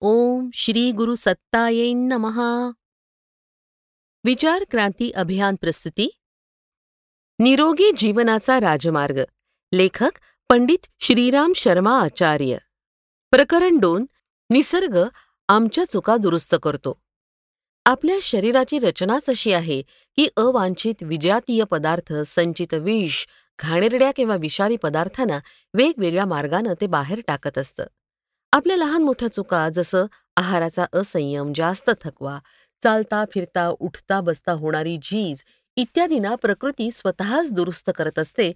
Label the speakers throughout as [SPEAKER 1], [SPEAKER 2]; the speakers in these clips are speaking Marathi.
[SPEAKER 1] ओम श्री गुरु सत्ताये नमहा विचार क्रांती अभियान प्रस्तुती। निरोगी जीवनाचा राजमार्ग। लेखक पंडित श्रीराम शर्मा आचार्य। प्रकरण दोन निसर्ग आमच्या चुका दुरुस्त करतो। आपल्या शरीराची रचनाच अशी आहे की अवांछित विजातीय पदार्थ संचित विष घाणेरड्या किंवा विषारी पदार्थांना वेगवेगळ्या मार्गानं ते बाहेर टाकत असतं? आपल्या लहान मोठ्या चुका जसं आहाराचा असंयम जास्त थकवा चालता फिरता उठता बसता होणारी झीज इत्यादींना प्रकृती स्वतःच दुरुस्त करत असते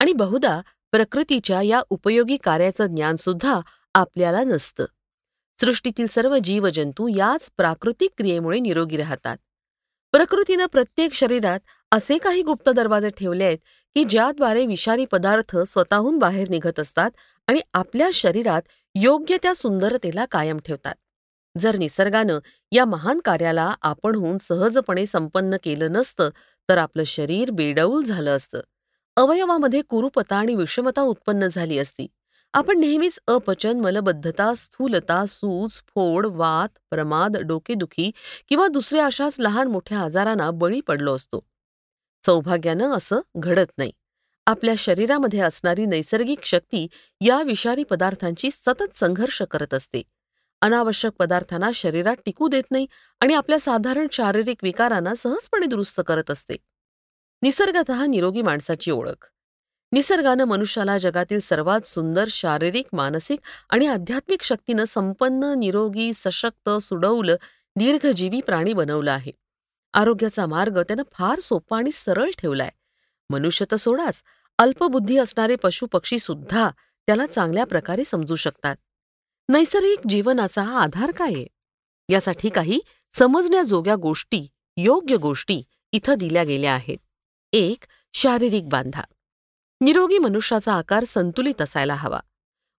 [SPEAKER 1] आणि बहुधा प्रकृतीच्या या उपयोगी कार्याचं ज्ञान सुद्धा आपल्याला नसतं. सृष्टीतील सर्व जीवजंतू याच प्राकृतिक क्रियेमुळे निरोगी राहतात. प्रकृतीनं प्रत्येक शरीरात असे काही गुप्त दरवाजे ठेवले आहेत की ज्याद्वारे विषारी पदार्थ स्वतःहून बाहेर निघत असतात आणि आपल्या शरीरात योग्य त्या सुंदरतेला कायम ठेवतात. जर निसर्गानं या महान कार्याला आपणहून सहजपणे संपन्न केलं नसतं तर आपलं शरीर बेडौल झालं असतं. अवयवामध्ये कुरुपता आणि विषमता उत्पन्न झाली असती. आपण नेहमीच अपचन मलबद्धता स्थूलता सूज फोड वात प्रमाद डोकेदुखी किंवा दुसऱ्या अशाच लहान मोठ्या आजारांना बळी पडलो असतो. सौभाग्यानं असं घडत नाही. आपल्या शरीरामध्ये असणारी नैसर्गिक शक्ती या विषारी पदार्थांची सतत संघर्ष करत असते. अनावश्यक पदार्थांना शरीरात टिकू देत नाही आणि आपल्या साधारण शारीरिक विकारांना सहजपणे दुरुस्त करत असते. निसर्गत निरोगी माणसाची ओळख. निसर्गानं मनुष्याला जगातील सर्वात सुंदर शारीरिक मानसिक आणि आध्यात्मिक शक्तीनं संपन्न निरोगी सशक्त सुडौल दीर्घजीवी प्राणी बनवलं आहे. आरोग्याचा मार्ग त्यानं फार सोपा आणि सरळ ठेवलाय. मनुष्य तर सोडाच अल्पबुद्धी असणारे पशु पक्षी सुद्धा त्याला चांगल्या प्रकारे समजू शकतात. नैसर्गिक जीवनाचा हा आधार काय आहे? यासाठी काही समजण्याजोग्या गोष्टी योग्य गोष्टी इथं दिल्या गेल्या आहेत. एक शारीरिक बांधा. निरोगी मनुष्याचा आकार संतुलित असायला हवा.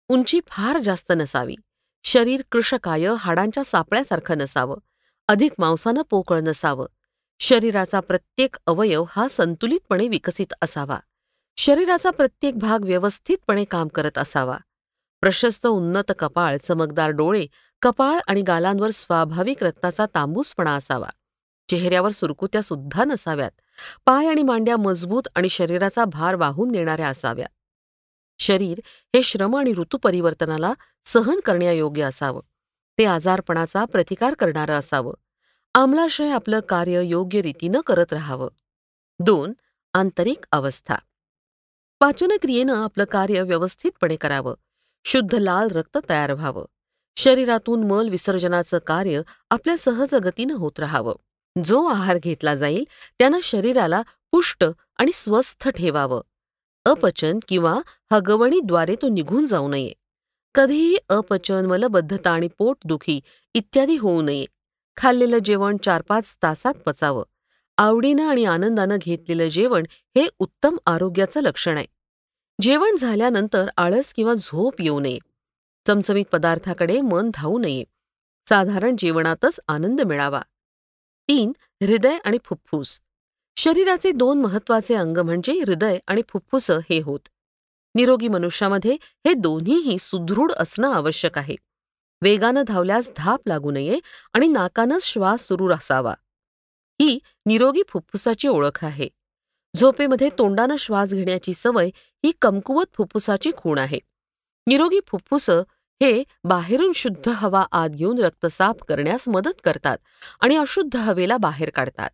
[SPEAKER 1] उंची फार जास्त नसावी. शरीर कृषकाय हाडांच्या सापळ्यासारखं नसावं. अधिक मांसानं पोकळ नसावं. शरीराचा प्रत्येक अवयव हा संतुलितपणे विकसित असावा. शरीराचा प्रत्येक भाग व्यवस्थितपणे काम करत असावा. प्रशस्त उन्नत कपाळ चमकदार डोळे कपाळ आणि गालांवर स्वाभाविक रक्ताचा तांबूसपणा असावा. चेहऱ्यावर सुरकुत्या सुद्धा नसाव्यात. पाय आणि मांड्या मजबूत आणि शरीराचा भार वाहून नेणाऱ्या असाव्या. शरीर हे श्रम आणि ऋतुपरिवर्तनाला सहन करण्यायोग्य असावं. ते आजारपणाचा प्रतिकार करणारं असावं. आम्लाशय आपलं कार्य योग्य रीतीनं करत राहावं. दोन आंतरिक अवस्था. पाचनक्रियेनं आपलं कार्य व्यवस्थितपणे करावं. शुद्ध लाल रक्त तयार व्हावं. शरीरातून मल विसर्जनाचं कार्य आपल्या सहज गतीनं होत राहावं. जो आहार घेतला जाईल त्यानं शरीराला पुष्ट आणि स्वस्थ ठेवावं. अपचन किंवा हगवणीद्वारे तो निघून जाऊ नये. कधीही अपचन मलबद्धता आणि पोटदुखी इत्यादी होऊ नये. खाल्लेलं जेवण चार पाच तासात पचावं. आवडीनं आणि आनंदानं घेतलेलं जेवण हे उत्तम आरोग्याचं लक्षण आहे. जेवण झाल्यानंतर आळस किंवा झोप येऊ नये. चमचमीत पदार्थाकडे मन धावू नये. साधारण जेवणातच आनंद मिळावा. तीन हृदय आणि फुफ्फुस. शरीराचे दोन महत्त्वाचे अंग म्हणजे हृदय आणि फुफ्फुसं हे होत. निरोगी मनुष्यामध्ये हे दोन्हीही सुदृढ असणं आवश्यक आहे. वेगानं धावल्यास धाप लागू नये आणि नाकानंच श्वास सुरू असावा. ही निरोगी फुफ्फुसाची ओळख आहे. झोपेमध्ये तोंडानं श्वास घेण्याची सवय ही कमकुवत फुफ्फुसाची खूण आहे. निरोगी फुफ्फुस हे बाहेरून शुद्ध हवा आत घेऊन रक्त साफ करण्यास मदत करतात आणि अशुद्ध हवेला बाहेर काढतात.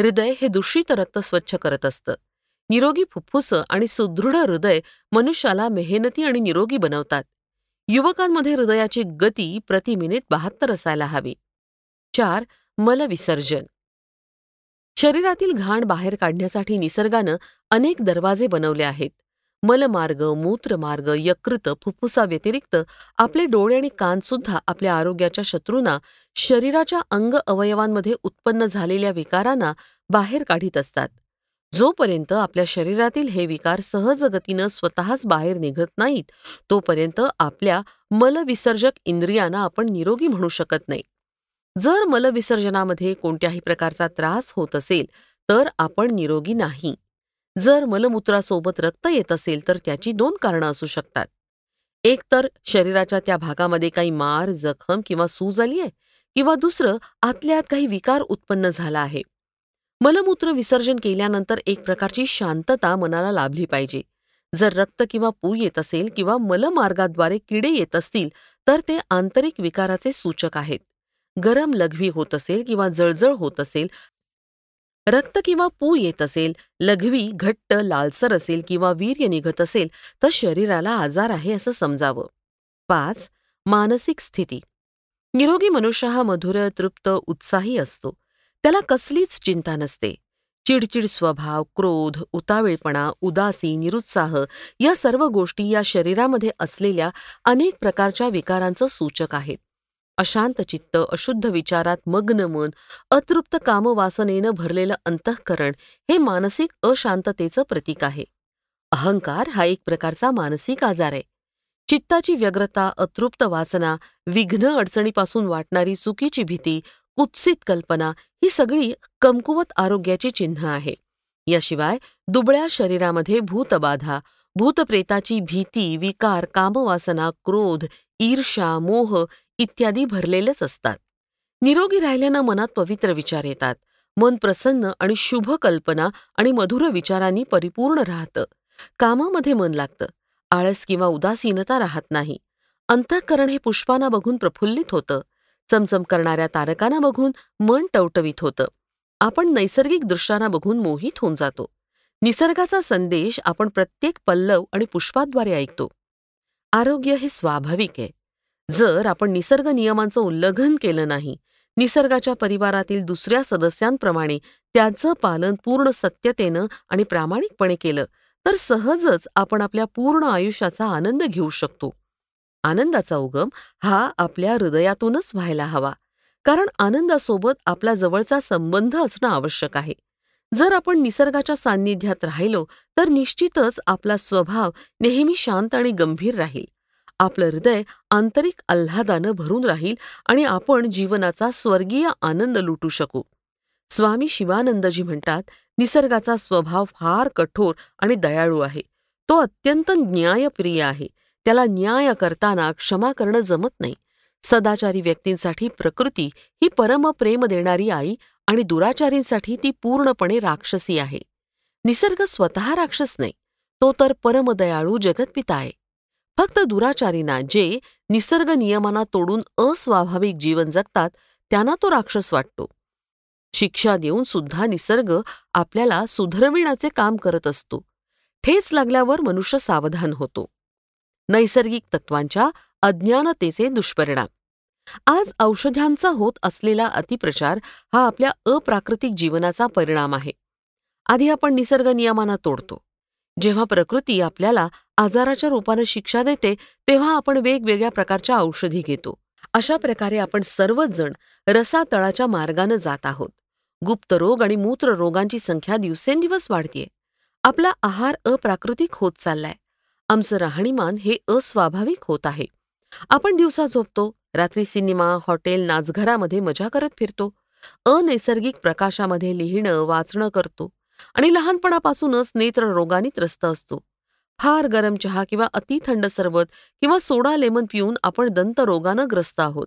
[SPEAKER 1] हृदय हे दूषित रक्त स्वच्छ करत असतं. निरोगी फुफ्फुसं आणि सुदृढ हृदय मनुष्याला मेहनती आणि निरोगी बनवतात. युवकांमध्ये हृदयाची गती प्रति मिनिट बहात्तर असायला हवी. चार मलविसर्जन. शरीरातील घाण बाहेर काढण्यासाठी निसर्गानं अनेक दरवाजे बनवले आहेत. मलमार्ग मूत्रमार्ग यकृत फुफ्फुसाव्यतिरिक्त आपले डोळे आणि कान सुद्धा आपल्या आरोग्याच्या शत्रूंना शरीराच्या अंग अवयवांमध्ये उत्पन्न झालेल्या विकारांना बाहेर काढीत असतात. जोपर्यंत आपल्या शरीरातील हे विकार सहजगतीनं स्वतःच बाहेर निघत नाहीत तोपर्यंत आपल्या मलविसर्जक इंद्रियांना आपण निरोगी म्हणू शकत नाही. जर मलविसर्जनामध्ये कोणत्याही प्रकारचा त्रास होत असेल तर आपण निरोगी नाही. जर मलमूत्रासोबत रक्त येत असेल तर त्याची दोन कारणं असू शकतात. एकतर शरीराच्या त्या भागामध्ये काही मार जखम किंवा सूज आली आहे किंवा दुसरं आतल्यात काही विकार उत्पन्न झाला आहे. मलमूत्र विसर्जन केल्यानंतर एक प्रकारची शांतता मनाला लाभली पाहिजे. जर रक्त किंवा पू येत असेल किंवा मलमार्गाद्वारे किडे येत असतील तर ते आंतरिक विकाराचे सूचक आहेत. गरम लघवी होत असेल किंवा जळजळ होत असेल रक्त किंवा पू येत असेल लघवी घट्ट लालसर असेल किंवा वीर्य निघत असेल तर शरीराला आजार आहे असं समजावं. पाच मानसिक स्थिती. निरोगी मनुष्य हा मधुर तृप्त उत्साही असतो. त्याला कसलीच चिंता नसते. चिडचिड स्वभाव क्रोध उतावेळपणा उदासी निरुत्साह या सर्व गोष्टी या शरीरामध्ये असलेल्या अनेक प्रकारच्या विकारांचं सूचक आहेत. अशांत चित्त अशुद्ध विचारात मग्न मन अतृप्त कामवासनेनं भरलेलं अंतःकरण हे मानसिक अशांततेचं प्रतीक आहे. अहंकार हा एक प्रकारचा मानसिक आजार आहे. चित्ताची व्यग्रता अतृप्त वासना विघ्न अडचणीपासून वाटणारी चुकीची भीती कुत्सित कल्पना ही सगळी कमकुवत आरोग्याची चिन्ह आहे. याशिवाय दुबळ्या शरीरामध्ये भूतबाधा भूतप्रेताची भीती विकार कामवासना क्रोध ईर्षा मोह इत्यादी भरलेलेच असतात. निरोगी राहिल्यानं मनात पवित्र विचार येतात. मन प्रसन्न आणि शुभ कल्पना आणि मधुर विचारांनी परिपूर्ण राहतं. कामामध्ये मन लागतं. आळस किंवा उदासीनता राहत नाही. अंतःकरण हे पुष्पांना बघून प्रफुल्लित होतं. चमचम करणाऱ्या तारकांना बघून मन टवटवीत होतं. आपण नैसर्गिक दृश्यांना बघून मोहित होऊन जातो. निसर्गाचा संदेश आपण प्रत्येक पल्लव आणि पुष्पाद्वारे ऐकतो. आरोग्य हे स्वाभाविक आहे. जर आपण निसर्ग नियमांचं उल्लंघन केलं नाही निसर्गाच्या परिवारातील दुसऱ्या सदस्यांप्रमाणे त्याचं पालन पूर्ण सत्यतेनं आणि प्रामाणिकपणे केलं तर सहजच आपण आपल्या पूर्ण आयुष्याचा आनंद घेऊ शकतो. आनंदाचा उगम हा आपल्या हृदयातूनच व्हायला हवा. कारण आनंदासोबत आपला जवळचा संबंध असणं आवश्यक आहे. जर आपण निसर्गाच्या सान्निध्यात राहिलो तर निश्चितच आपला स्वभाव नेहमी शांत आणि गंभीर राहील. आपलं हृदय आंतरिक आल्हादानं भरून राहील आणि आपण जीवनाचा स्वर्गीय आनंद लुटू शकू. स्वामी शिवानंदजी म्हणतात निसर्गाचा स्वभाव फार कठोर आणि दयाळू आहे. तो अत्यंत न्यायप्रिय आहे. त्याला न्याय करताना क्षमा करणं जमत नाही. सदाचारी व्यक्तींसाठी प्रकृती ही परमप्रेम देणारी आई आणि दुराचारींसाठी ती पूर्णपणे राक्षसी आहे. निसर्ग स्वतः राक्षस नाही तो तर परमदयाळू जगतपिता आहे. फक्त दुराचारींना जे निसर्ग नियमांना तोडून अस्वाभाविक जीवन जगतात त्यांना तो राक्षस वाटतो. शिक्षा देऊन सुद्धा निसर्ग आपल्याला सुधरविण्याचे काम करत असतो. ठेच लागल्यावर मनुष्य सावधान होतो. नैसर्गिक तत्वांच्या अज्ञानतेचे दुष्परिणाम. आज औषधांचा होत असलेला अतिप्रचार हा आपल्या अप्राकृतिक जीवनाचा परिणाम आहे. आधी आपण निसर्ग नियमांना तोडतो. जेव्हा प्रकृती आपल्याला आजाराच्या रूपानं शिक्षा देते तेव्हा आपण वेगवेगळ्या प्रकारच्या औषधी घेतो. अशा प्रकारे आपण सर्वच जण रसातळाच्या मार्गानं जात आहोत. गुप्त रोग आणि मूत्र रोगांची संख्या दिवसेंदिवस वाढतीये. आपला आहार अप्राकृतिक होत चाललाय. आमचं राहणीमान हे अस्वाभाविक होत आहे. आपण दिवसा झोपतो रात्री सिनेमा हॉटेल नाचघरामध्ये मजा करत फिरतो. अनैसर्गिक प्रकाशामध्ये लिहिणं वाचणं करतो आणि लहानपणापासूनच नेत्ररोगाने त्रस्त असतो. फार गरम चहा किंवा अति थंड सरबत किंवा सोडा लेमन पिऊन आपण दंतरोगानं ग्रस्त आहोत.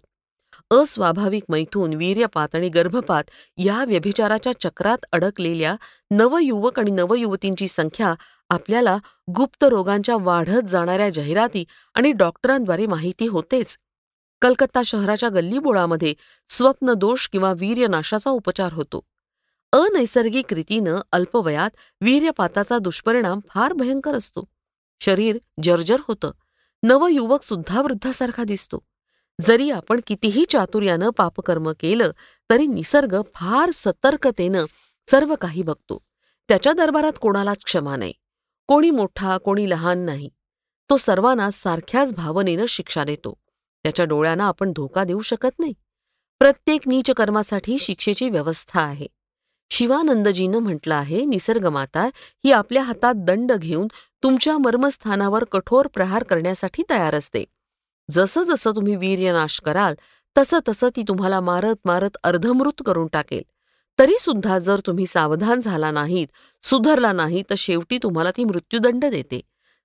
[SPEAKER 1] अस्वाभाविक मैथून वीर्यपात आणि गर्भपात या व्यभिचाराच्या चक्रात अडकलेल्या नवयुवक आणि नवयुवतींची संख्या आपल्याला गुप्त रोगांच्या वाढत जाणाऱ्या जाहिराती आणि डॉक्टरांद्वारे माहिती होतेच. कलकत्ता शहराच्या गल्लीबोळामध्ये स्वप्नदोष किंवा वीर्यनाशाचा उपचार होतो. अनैसर्गिक रीतीनं अल्पवयात वीर्यपाताचा दुष्परिणाम फार भयंकर असतो. शरीर जर्जर होतं. नवयुवक सुद्धा वृद्धासारखा दिसतो. जरी आपण कितीही चातुर्यानं पापकर्म केलं तरी निसर्ग फार सतर्कतेनं सर्व काही बघतो. त्याच्या दरबारात कोणालाच क्षमा नाही. कोणी मोठा कोणी लहान नाही. तो सर्वांना सारख्याच भावनेनं शिक्षा देतो. त्याच्या डोळ्यांना आपण धोका देऊ शकत नाही. प्रत्येक नीच कर्मासाठी शिक्षेची व्यवस्था आहे. शिवानंदजीनं म्हटलं आहे निसर्गमाता ही आपल्या हातात दंड घेऊन तुमच्या मर्मस्थानावर कठोर प्रहार करण्यासाठी तयार असते. जसं जसं तुम्ही वीर्यनाश कराल तसं तसं ती तुम्हाला मारत मारत अर्धमृत करून टाकेल. तरी सुद्धा जर तुम्ही सावधान झाला नाहीत सुधरला नाही तर शेवटी तुम्हाला ती मृत्यूदंड देते.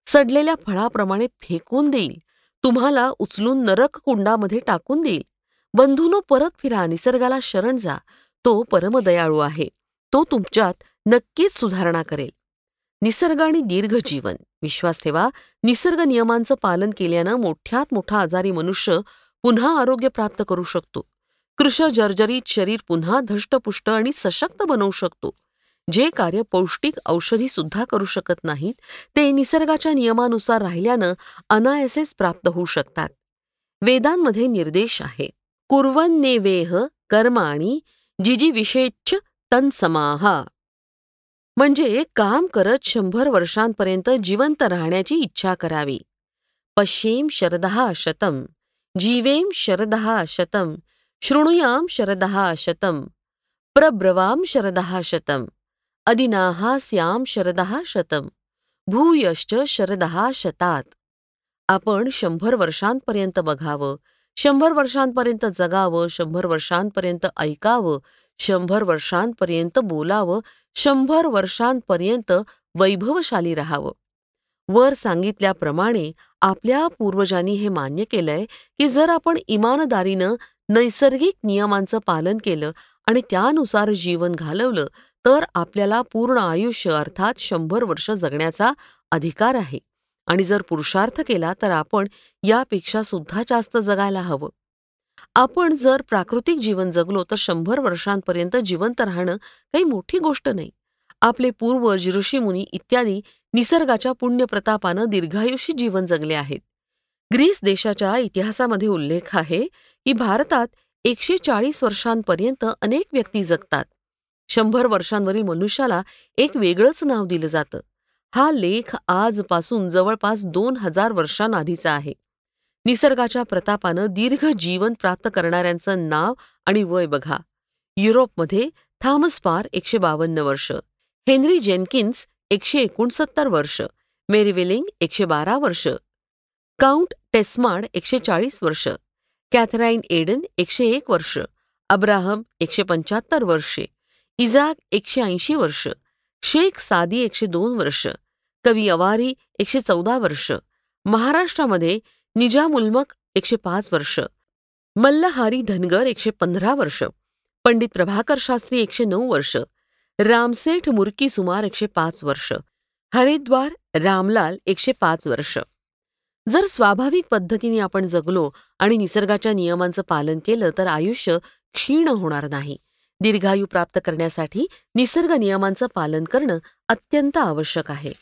[SPEAKER 1] सडलेल्या फळाप्रमाणे फेकून देईल. तुम्हाला उचलून नरक कुंडामध्ये टाकून देईल. बंधूनो परत फिरा निसर्गाला शरण जा. तो परमदयाळू आहे. तो तुमच्यात नक्कीच सुधारणा करेल. निसर्ग आणि दीर्घ जीवन. विश्वास ठेवा निसर्ग नियमांचं पालन केल्यानं मोठ्यात मोठा आजारी मनुष्य पुन्हा आरोग्य प्राप्त करू शकतो. कृष जर्जरीत शरीर पुन्हा धष्टपुष्ट आणि सशक्त बनवू शकतो. जे कार्य पौष्टिक औषधी सुद्धा करू शकत नाहीत ते निसर्गाच्या नियमानुसार राहिल्यानं अनायसेच प्राप्त होऊ शकतात. वेदांमध्ये निर्देश आहे कुर्वन्नेवेह कर्माणी जिजी विशेच्छ तन्समाहा. म्हणजे काम करत शंभर वर्षांपर्यंत जिवंत राहण्याची इच्छा करावी. पश्येम शरदहा शतम जीवेम शरदहा शतम शृणुयाम शरदहा शतम प्रब्रवाम शरदहा शतम अदिनाहास्याम शरदहा शतम भूयश्च शरदहा शतात. आपण शंभर वर्षांपर्यंत बघावं शंभर वर्षांपर्यंत जगावं शंभर वर्षांपर्यंत ऐकावं शंभर वर्षांपर्यंत बोलावं शंभर वर्षांपर्यंत वैभवशाली राहावं. वर सांगितल्याप्रमाणे आपल्या पूर्वजांनी हे मान्य केलंय की जर आपण इमानदारीनं नैसर्गिक नियमांचं पालन केलं आणि त्यानुसार जीवन घालवलं तर आपल्याला पूर्ण आयुष्य अर्थात शंभर वर्ष जगण्याचा अधिकार आहे. आणि जर पुरुषार्थ केला तर आपण यापेक्षा सुद्धा जास्त जगायला हवं. आपण जर प्राकृतिक जीवन जगलो तर शंभर वर्षांपर्यंत जिवंत राहणं काही मोठी गोष्ट नाही. आपले पूर्वज ऋषीमुनी इत्यादी निसर्गाच्या पुण्यप्रतापानं दीर्घायुषी जीवन जगले आहेत. ग्रीस देशाच्या इतिहासामध्ये उल्लेख आहे की भारतात एकशे चाळीस वर्षांपर्यंत अनेक व्यक्ती जगतात. शंभर वर्षांवरील मनुष्याला एक वेगळंच नाव दिलं जातं. हा लेख आजपासून जवळपास दोन हजार वर्षांआधीचा आहे. निसर्गाच्या प्रतापानं दीर्घ जीवन प्राप्त करणाऱ्यांचं नाव आणि वय बघा. युरोपमध्ये थॉमस पार एकशे बावन्न वर्ष. हेनरी जेनकिन्स एकशे एकोणसत्तर वर्ष. मेरीविलिंग एकशे बारा वर्ष. काउंट टेस्माड एकशे चाळीस वर्ष. कॅथराईन एडन एकशे एक वर्ष. अब्राहम एकशे पंच्याहत्तर वर्षे. इजाक एकशे ऐंशी वर्ष. शेख सादी एकशे दोन वर्ष. कवी अवारी एकशे चौदा वर्ष. महाराष्ट्रामध्ये निजामुल्मक एकशे पाच वर्ष. मल्लहारी धनगर एकशे पंधरा वर्ष. पंडित प्रभाकर शास्त्री एकशे नऊ वर्ष. रामसेठ मुरकी सुमार एकशे पाच वर्ष. हरिद्वार रामलाल एकशे पाच वर्ष. जर स्वाभाविक पद्धतीने आपण जगलो आणि निसर्गाच्या नियमांचं पालन केलं तर आयुष्य क्षीण होणार नाही. दीर्घायू प्राप्त करण्यासाठी निसर्ग नियमांचं पालन करणं अत्यंत आवश्यक आहे.